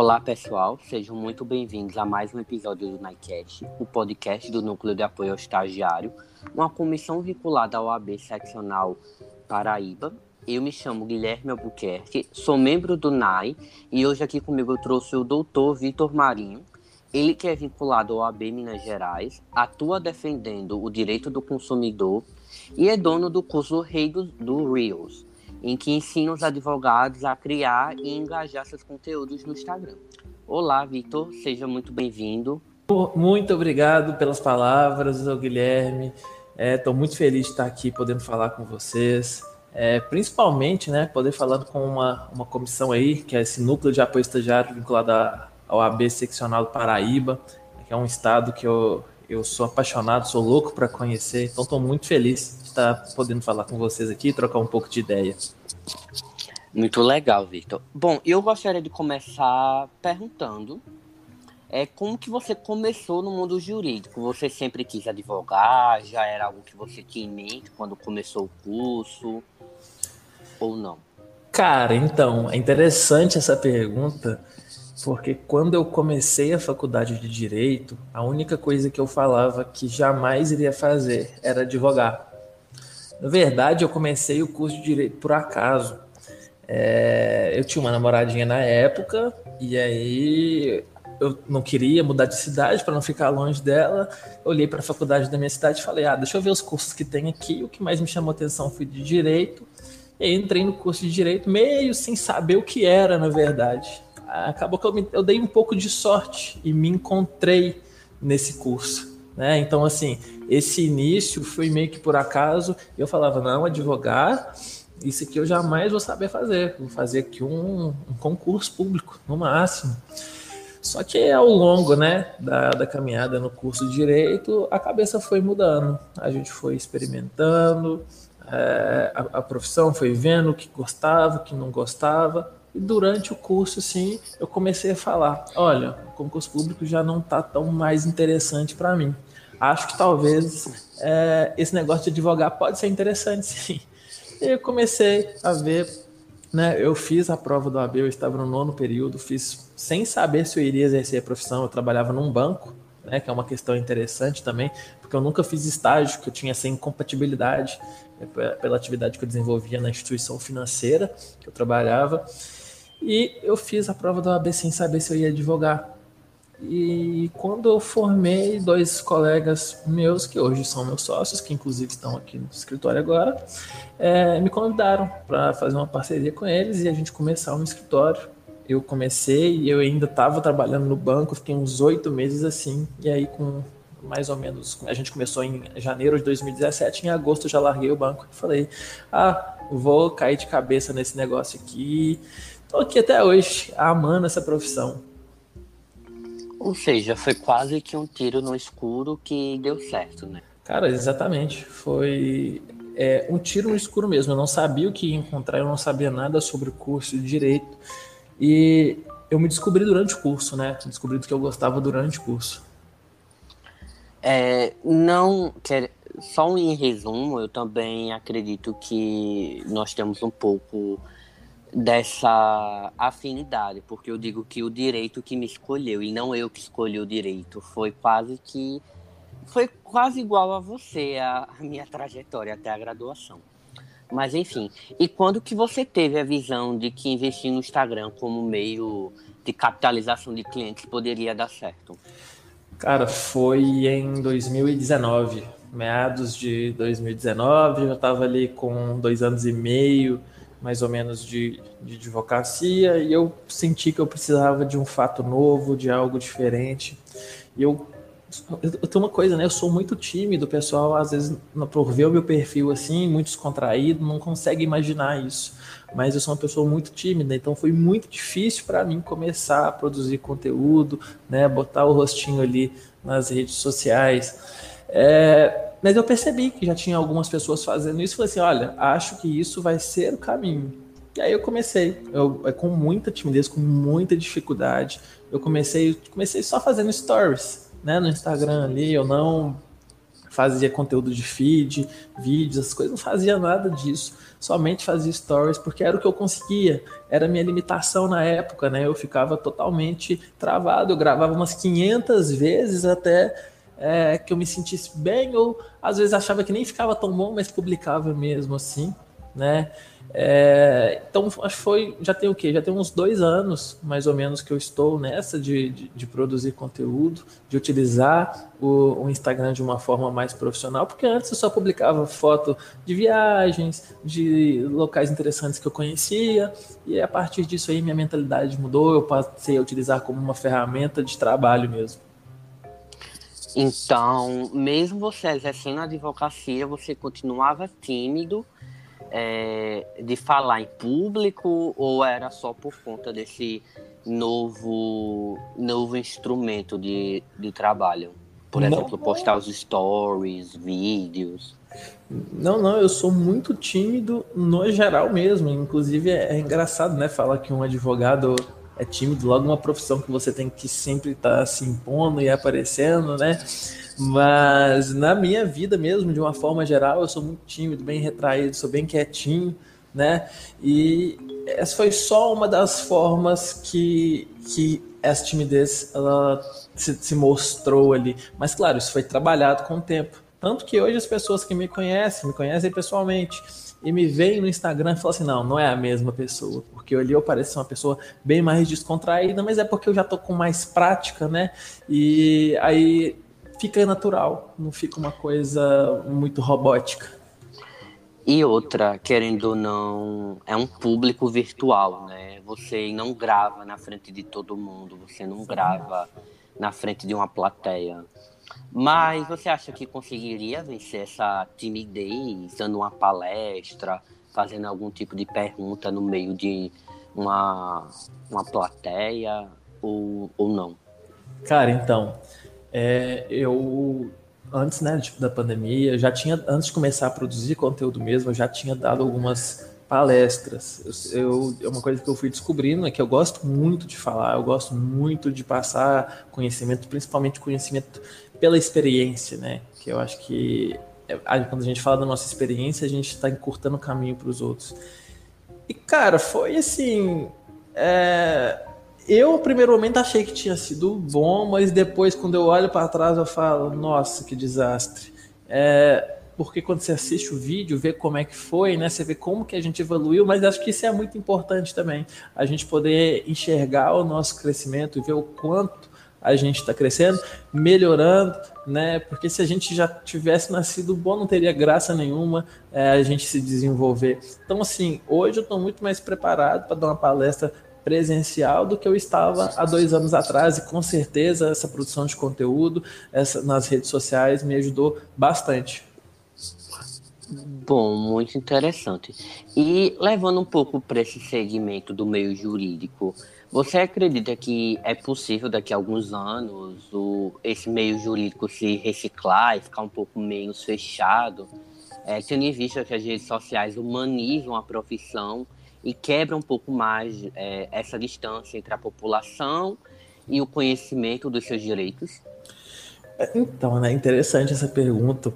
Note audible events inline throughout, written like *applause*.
Olá, pessoal. Sejam muito bem-vindos a mais um episódio do NICAST, o podcast do Núcleo de Apoio ao Estagiário, uma comissão vinculada ao AB Seccional Paraíba. Eu me chamo Guilherme Albuquerque, sou membro do NAI e hoje aqui comigo eu trouxe o doutor Vitor Marinho, ele que é vinculado ao AB Minas Gerais, atua defendendo o direito do consumidor e é dono do curso Rei do, do Reels, em que ensina os advogados a criar e engajar seus conteúdos no Instagram. Olá, Vitor, seja muito bem-vindo. Muito obrigado pelas palavras, Guilherme. Estou é, muito feliz de estar aqui podendo falar com vocês. É, principalmente, né, poder falar com uma, uma comissão aí, que é esse núcleo de apoio estagiário vinculado ao AB Seccional do Paraíba, que é um estado que eu, eu sou apaixonado, sou louco para conhecer, então estou muito feliz estar tá podendo falar com vocês aqui trocar um pouco de ideia. Muito legal, Victor. Bom, eu gostaria de começar perguntando é como que você começou no mundo jurídico? Você sempre quis advogar? Já era algo que você tinha em mente quando começou o curso? Ou não? Cara, então, é interessante essa pergunta, porque quando eu comecei a faculdade de Direito, a única coisa que eu falava que jamais iria fazer era advogar. Na verdade, eu comecei o curso de direito por acaso. É, eu tinha uma namoradinha na época, e aí eu não queria mudar de cidade para não ficar longe dela. Eu olhei para a faculdade da minha cidade e falei: ah, deixa eu ver os cursos que tem aqui. O que mais me chamou atenção foi de direito. E aí entrei no curso de direito meio sem saber o que era, na verdade. Acabou que eu, me, eu dei um pouco de sorte e me encontrei nesse curso. Né? Então, assim, esse início foi meio que por acaso. Eu falava, não, advogar, isso aqui eu jamais vou saber fazer. Vou fazer aqui um, um concurso público, no máximo. Só que ao longo né, da, da caminhada no curso de Direito, a cabeça foi mudando. A gente foi experimentando, é, a, a profissão foi vendo o que gostava, o que não gostava. E durante o curso, sim, eu comecei a falar: olha, o concurso público já não está tão mais interessante para mim acho que talvez é, esse negócio de advogar pode ser interessante, *laughs* sim. E eu comecei a ver, né? Eu fiz a prova do AB, eu estava no nono período, fiz sem saber se eu iria exercer a profissão. Eu trabalhava num banco, né? Que é uma questão interessante também, porque eu nunca fiz estágio, que eu tinha essa incompatibilidade né, pela atividade que eu desenvolvia na instituição financeira que eu trabalhava. E eu fiz a prova do AB sem saber se eu ia advogar. E quando eu formei, dois colegas meus, que hoje são meus sócios, que inclusive estão aqui no escritório agora, é, me convidaram para fazer uma parceria com eles e a gente começar um escritório. Eu comecei e eu ainda estava trabalhando no banco, fiquei uns oito meses assim, e aí com mais ou menos, a gente começou em janeiro de 2017, em agosto eu já larguei o banco e falei, ah, vou cair de cabeça nesse negócio aqui. Estou aqui até hoje, amando essa profissão. Ou seja, foi quase que um tiro no escuro que deu certo, né? Cara, exatamente. Foi é, um tiro no escuro mesmo. Eu não sabia o que ia encontrar, eu não sabia nada sobre o curso de direito. E eu me descobri durante o curso, né? Descobri do que eu gostava durante o curso. É, não, quer, só em resumo, eu também acredito que nós temos um pouco dessa afinidade, porque eu digo que o direito que me escolheu e não eu que escolhi o direito, foi quase que foi quase igual a você a, minha trajetória até a graduação. Mas enfim, e quando que você teve a visão de que investir no Instagram como meio de capitalização de clientes poderia dar certo? Cara, foi em 2019, meados de 2019, eu estava ali com dois anos e meio mais ou menos de, de advocacia e eu senti que eu precisava de um fato novo, de algo diferente. E eu, eu, eu tenho uma coisa, né? Eu sou muito tímido, o pessoal às vezes por ver o meu perfil assim, muito descontraído, não consegue imaginar isso. Mas eu sou uma pessoa muito tímida, então foi muito difícil para mim começar a produzir conteúdo, né? Botar o rostinho ali nas redes sociais. É, mas eu percebi que já tinha algumas pessoas fazendo isso e falei assim: olha, acho que isso vai ser o caminho. E aí eu comecei, eu, é com muita timidez, com muita dificuldade. Eu comecei, comecei só fazendo stories, né, no Instagram ali. Eu não fazia conteúdo de feed, vídeos, as coisas, não fazia nada disso. Somente fazia stories, porque era o que eu conseguia. Era a minha limitação na época, né? Eu ficava totalmente travado. Eu gravava umas 500 vezes até é, que eu me sentisse bem, ou às vezes achava que nem ficava tão bom, mas publicava mesmo assim, né? É, então, acho que foi, já tem o quê? Já tem uns dois anos, mais ou menos, que eu estou nessa de, de, de produzir conteúdo, de utilizar o, o, Instagram de uma forma mais profissional, porque antes eu só publicava foto de viagens, de locais interessantes que eu conhecia, e a partir disso aí minha mentalidade mudou, eu passei a utilizar como uma ferramenta de trabalho mesmo. Então, mesmo você exercendo a advocacia, você continuava tímido é, de falar em público ou era só por conta desse novo, novo instrumento de, de trabalho? Por não. exemplo, postar os stories, vídeos. Não, não, eu sou muito tímido no geral mesmo. Inclusive é, é engraçado, né? Falar que um advogado é tímido, logo uma profissão que você tem que sempre estar tá se impondo e aparecendo, né? Mas na minha vida mesmo, de uma forma geral, eu sou muito tímido, bem retraído, sou bem quietinho, né? E essa foi só uma das formas que, que essa timidez ela se, se mostrou ali. Mas claro, isso foi trabalhado com o tempo. Tanto que hoje as pessoas que me conhecem, me conhecem pessoalmente e me veem no Instagram e falam assim: não, não é a mesma pessoa, porque ali eu pareço uma pessoa bem mais descontraída, mas é porque eu já tô com mais prática, né? E aí fica natural, não fica uma coisa muito robótica. E outra, querendo ou não, é um público virtual, né? Você não grava na frente de todo mundo, você não grava na frente de uma plateia. Mas você acha que conseguiria vencer essa timidez dando uma palestra, fazendo algum tipo de pergunta no meio de uma, uma plateia ou, ou não? Cara, então, é, eu antes né, tipo, da pandemia, já tinha, antes de começar a produzir conteúdo mesmo, eu já tinha dado algumas palestras. Eu, eu, é uma coisa que eu fui descobrindo é que eu gosto muito de falar, eu gosto muito de passar conhecimento, principalmente conhecimento pela experiência, né? Que eu acho que é, quando a gente fala da nossa experiência, a gente está encurtando o caminho para os outros. E cara, foi assim. É... Eu, no primeiro momento, achei que tinha sido bom, mas depois, quando eu olho para trás, eu falo: nossa, que desastre. É porque quando você assiste o vídeo, vê como é que foi, né? Você vê como que a gente evoluiu, mas acho que isso é muito importante também, a gente poder enxergar o nosso crescimento e ver o quanto a gente está crescendo, melhorando, né? Porque se a gente já tivesse nascido bom, não teria graça nenhuma é, a gente se desenvolver. Então, assim, hoje eu estou muito mais preparado para dar uma palestra presencial do que eu estava há dois anos atrás e com certeza essa produção de conteúdo essa, nas redes sociais me ajudou bastante. Bom, muito interessante. E levando um pouco para esse segmento do meio jurídico, você acredita que é possível daqui a alguns anos o, esse meio jurídico se reciclar e ficar um pouco menos fechado? É, tendo em vista que as redes sociais humanizam a profissão e quebram um pouco mais é, essa distância entre a população e o conhecimento dos seus direitos? Então, é né, interessante essa pergunta,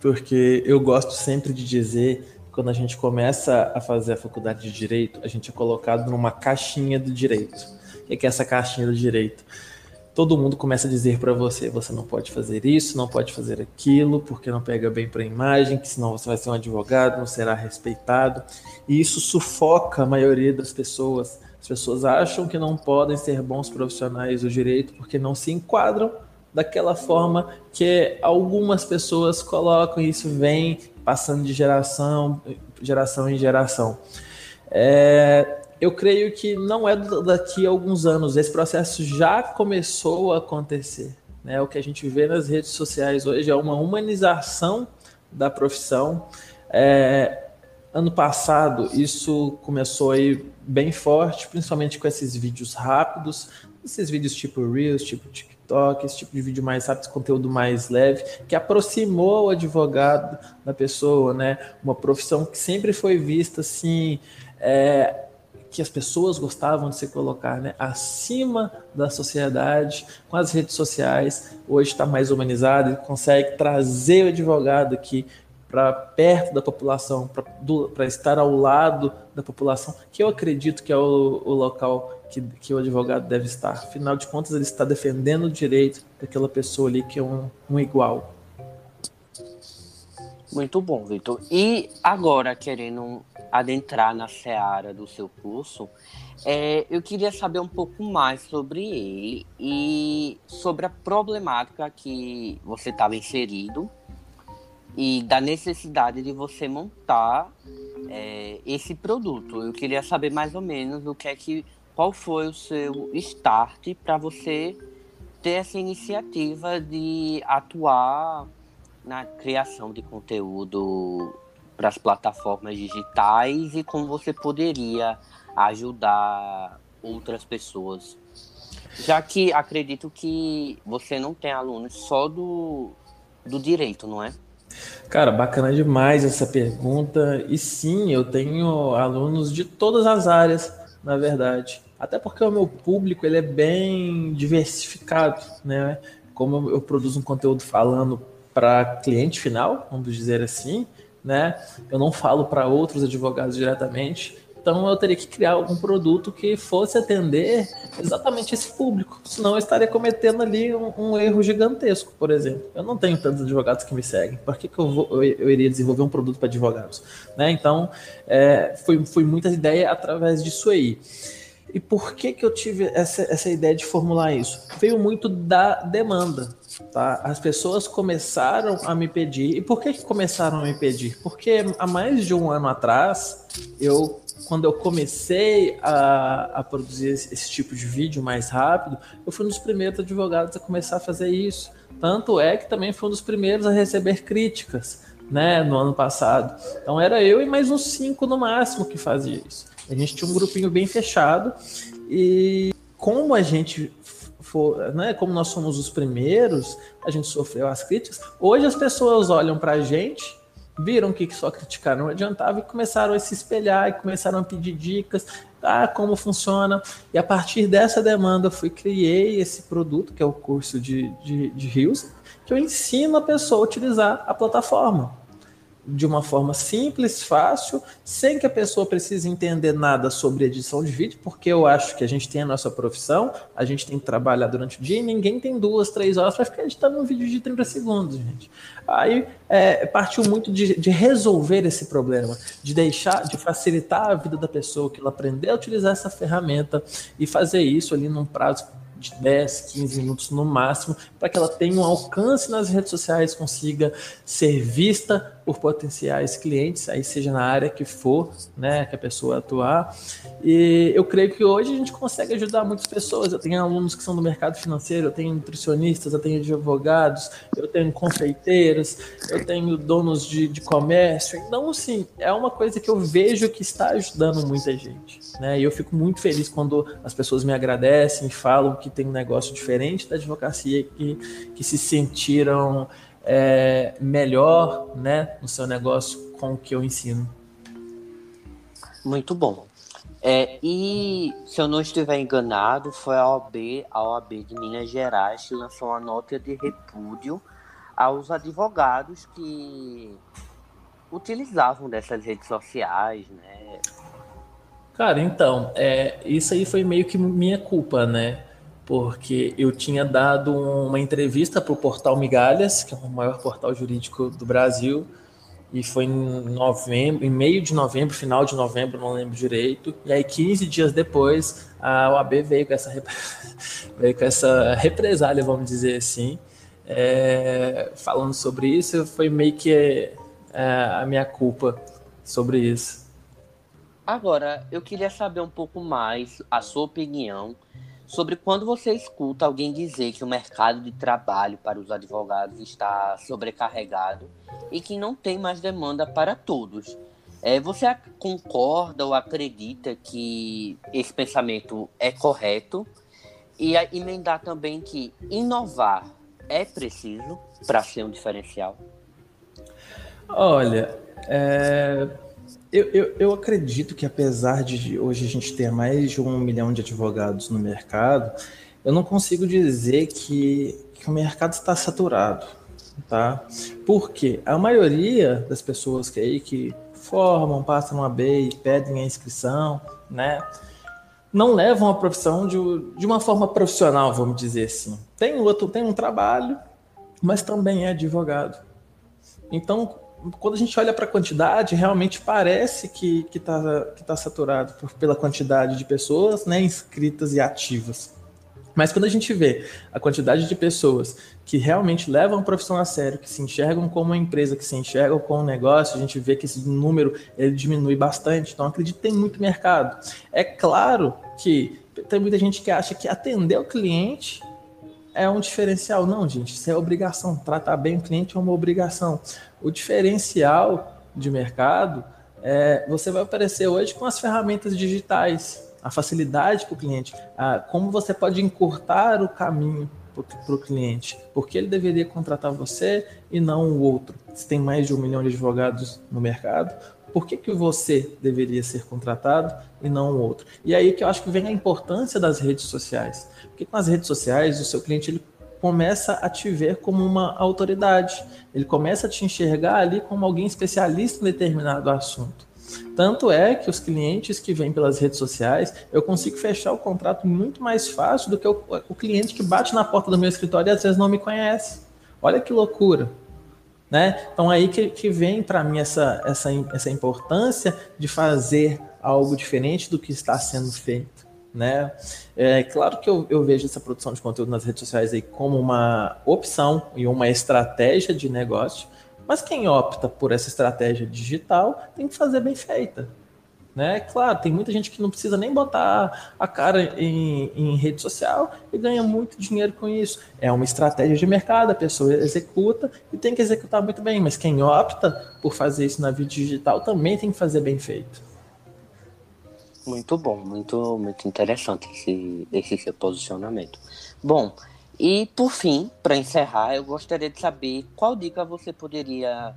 porque eu gosto sempre de dizer quando a gente começa a fazer a faculdade de direito, a gente é colocado numa caixinha do direito. O que é essa caixinha do direito? Todo mundo começa a dizer para você: você não pode fazer isso, não pode fazer aquilo, porque não pega bem para a imagem, que senão você vai ser um advogado, não será respeitado. E isso sufoca a maioria das pessoas. As pessoas acham que não podem ser bons profissionais do direito porque não se enquadram daquela forma que algumas pessoas colocam, e isso vem passando de geração, geração em geração. É, eu creio que não é daqui a alguns anos, esse processo já começou a acontecer. Né? O que a gente vê nas redes sociais hoje é uma humanização da profissão. É, ano passado, isso começou aí bem forte, principalmente com esses vídeos rápidos, esses vídeos tipo Reels, tipo TikTok, esse tipo de vídeo mais rápido, conteúdo mais leve, que aproximou o advogado da pessoa, né? Uma profissão que sempre foi vista assim, é, que as pessoas gostavam de se colocar, né? Acima da sociedade, com as redes sociais, hoje está mais humanizado e consegue trazer o advogado aqui para perto da população, para estar ao lado da população, que eu acredito que é o, o local que, que, o advogado deve estar. Afinal de contas, ele está defendendo o direito daquela pessoa ali que é um, um igual. Muito bom, Vitor. E agora, querendo adentrar na seara do seu curso, é, eu queria saber um pouco mais sobre ele e sobre a problemática que você estava inserido e da necessidade de você montar é, esse produto. Eu queria saber mais ou menos o que é que, qual foi o seu start para você ter essa iniciativa de atuar na criação de conteúdo para as plataformas digitais e como você poderia ajudar outras pessoas. Já que acredito que você não tem alunos só do, do direito, não é? Cara, bacana demais essa pergunta. E sim, eu tenho alunos de todas as áreas, na verdade. Até porque o meu público ele é bem diversificado, né? Como eu produzo um conteúdo falando para cliente final, vamos dizer assim, né? Eu não falo para outros advogados diretamente. Então eu teria que criar algum produto que fosse atender exatamente esse público. Senão eu estaria cometendo ali um, um erro gigantesco, por exemplo. Eu não tenho tantos advogados que me seguem. Por que, que eu, vou, eu, eu iria desenvolver um produto para advogados? Né? Então, é, foi, foi muita ideia através disso aí. E por que, que eu tive essa, essa ideia de formular isso? Veio muito da demanda. Tá? As pessoas começaram a me pedir. E por que, que começaram a me pedir? Porque há mais de um ano atrás, eu, quando eu comecei a, a produzir esse, esse tipo de vídeo mais rápido, eu fui um dos primeiros advogados a começar a fazer isso. Tanto é que também fui um dos primeiros a receber críticas né, no ano passado. Então era eu e mais uns cinco no máximo que fazia isso. A gente tinha um grupinho bem fechado e como a gente for, né, como nós somos os primeiros, a gente sofreu as críticas. Hoje as pessoas olham para a gente, viram que só criticar não adiantava e começaram a se espelhar e começaram a pedir dicas, ah, como funciona. E a partir dessa demanda, eu fui criei esse produto que é o curso de, de, de Rios, que eu ensino a pessoa a utilizar a plataforma de uma forma simples, fácil, sem que a pessoa precise entender nada sobre edição de vídeo, porque eu acho que a gente tem a nossa profissão, a gente tem que trabalhar durante o dia e ninguém tem duas, três horas para ficar editando um vídeo de 30 segundos, gente. Aí é, partiu muito de, de, resolver esse problema, de deixar, de facilitar a vida da pessoa, que ela aprender a utilizar essa ferramenta e fazer isso ali num prazo de 10, 15 minutos no máximo, para que ela tenha um alcance nas redes sociais, consiga ser vista por potenciais clientes, aí seja na área que for, né, que a pessoa atuar. E eu creio que hoje a gente consegue ajudar muitas pessoas. Eu tenho alunos que são do mercado financeiro, eu tenho nutricionistas, eu tenho advogados, eu tenho confeiteiros, eu tenho donos de, de comércio. Então, assim, é uma coisa que eu vejo que está ajudando muita gente, né? E eu fico muito feliz quando as pessoas me agradecem, falam que tem um negócio diferente da advocacia, que, que se sentiram é, melhor né, no seu negócio com o que eu ensino. Muito bom. É, e se eu não estiver enganado, foi a OAB, a OAB de Minas Gerais que lançou uma nota de repúdio aos advogados que utilizavam dessas redes sociais, né? Cara, então, é, isso aí foi meio que minha culpa, né? Porque eu tinha dado uma entrevista para o portal Migalhas, que é o maior portal jurídico do Brasil, e foi em novembro, em meio de novembro, final de novembro, não lembro direito. E aí, 15 dias depois, a OAB veio com essa, *laughs* veio com essa represália, vamos dizer assim, é, falando sobre isso. Foi meio que é, a minha culpa sobre isso. Agora, eu queria saber um pouco mais a sua opinião sobre quando você escuta alguém dizer que o mercado de trabalho para os advogados está sobrecarregado e que não tem mais demanda para todos. É, você concorda ou acredita que esse pensamento é correto? E emendar também que inovar é preciso para ser um diferencial? Olha, é, Eu, eu, eu, acredito que apesar de hoje a gente ter mais de um milhão de advogados no mercado, eu não consigo dizer que, que o mercado está saturado, tá? Porque a maioria das pessoas que aí que formam, passam a B e pedem a inscrição, né? Não levam a profissão de, de uma forma profissional, vamos dizer assim. Tem outro, tem um trabalho, mas também é advogado. Então, quando a gente olha para a quantidade, realmente parece que está que tá saturado por, pela quantidade de pessoas né, inscritas e ativas. Mas quando a gente vê a quantidade de pessoas que realmente levam a profissão a sério, que se enxergam como uma empresa, que se enxergam como um negócio, a gente vê que esse número ele diminui bastante. Então, acredito que tem muito mercado. É claro que tem muita gente que acha que atender o cliente é um diferencial. Não, gente, isso é obrigação. Tratar bem o cliente é uma obrigação. O diferencial de mercado é você vai aparecer hoje com as ferramentas digitais a facilidade para o cliente, a, como você pode encurtar o caminho para o cliente, porque ele deveria contratar você e não o outro. Se tem mais de um milhão de advogados no mercado, por que, que você deveria ser contratado e não o outro? E aí que eu acho que vem a importância das redes sociais. Porque com as redes sociais, o seu cliente ele começa a te ver como uma autoridade, ele começa a te enxergar ali como alguém especialista em determinado assunto. Tanto é que os clientes que vêm pelas redes sociais, eu consigo fechar o contrato muito mais fácil do que o, o cliente que bate na porta do meu escritório e às vezes não me conhece. Olha que loucura. Né? Então aí que, que vem para mim essa, essa, essa importância de fazer algo diferente do que está sendo feito. Né? É claro que eu, eu vejo essa produção de conteúdo nas redes sociais aí como uma opção e uma estratégia de negócio, mas quem opta por essa estratégia digital tem que fazer bem feita. Né? Claro, tem muita gente que não precisa nem botar a cara em, em, rede social e ganha muito dinheiro com isso. É uma estratégia de mercado, a pessoa executa e tem que executar muito bem, mas quem opta por fazer isso na vida digital também tem que fazer bem feito. Muito bom, muito, muito interessante esse, esse seu posicionamento. Bom, e por fim, para encerrar, eu gostaria de saber qual dica você poderia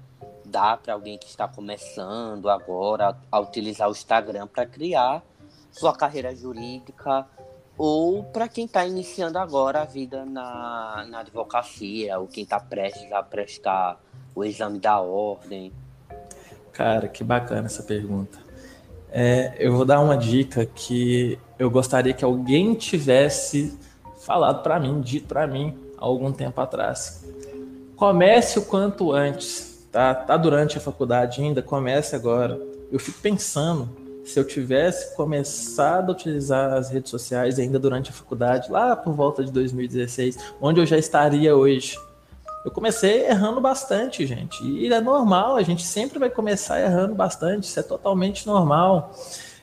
dar para alguém que está começando agora a utilizar o Instagram para criar sua carreira jurídica ou para quem está iniciando agora a vida na, na advocacia ou quem está prestes a prestar o exame da ordem. Cara, que bacana essa pergunta. É, eu vou dar uma dica que eu gostaria que alguém tivesse falado para mim, dito para mim há algum tempo atrás. Comece o quanto antes, tá? Tá durante a faculdade ainda, comece agora. Eu fico pensando se eu tivesse começado a utilizar as redes sociais ainda durante a faculdade, lá por volta de 2016, onde eu já estaria hoje. Eu comecei errando bastante, gente. E é normal, a gente sempre vai começar errando bastante, isso é totalmente normal.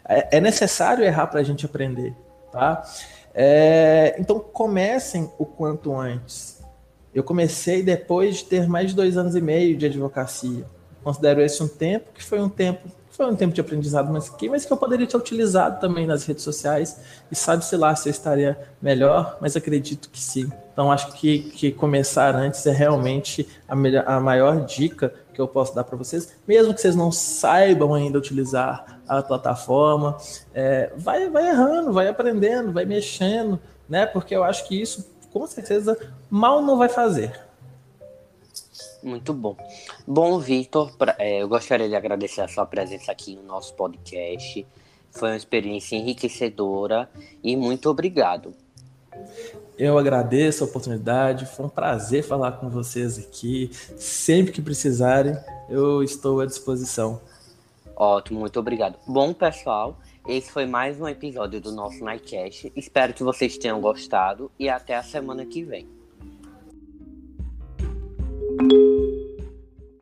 É, é necessário errar para a gente aprender, tá? É, então comecem o quanto antes. Eu comecei depois de ter mais de dois anos e meio de advocacia. Considero esse um tempo que foi um tempo foi um tempo de aprendizado, mas que, mas que eu poderia ter utilizado também nas redes sociais e sabe-se lá se eu estaria melhor, mas acredito que sim. Então acho que, que começar antes é realmente a, melhor, a maior dica que eu posso dar para vocês, mesmo que vocês não saibam ainda utilizar a plataforma, é, vai, vai errando, vai aprendendo, vai mexendo, né? Porque eu acho que isso com certeza mal não vai fazer. Muito bom. Bom, Vitor, é, eu gostaria de agradecer a sua presença aqui no nosso podcast. Foi uma experiência enriquecedora e muito obrigado. Eu agradeço a oportunidade, foi um prazer falar com vocês aqui. Sempre que precisarem, eu estou à disposição. Ótimo, muito obrigado. Bom, pessoal, esse foi mais um episódio do nosso Nightcast. Espero que vocês tenham gostado e até a semana que vem.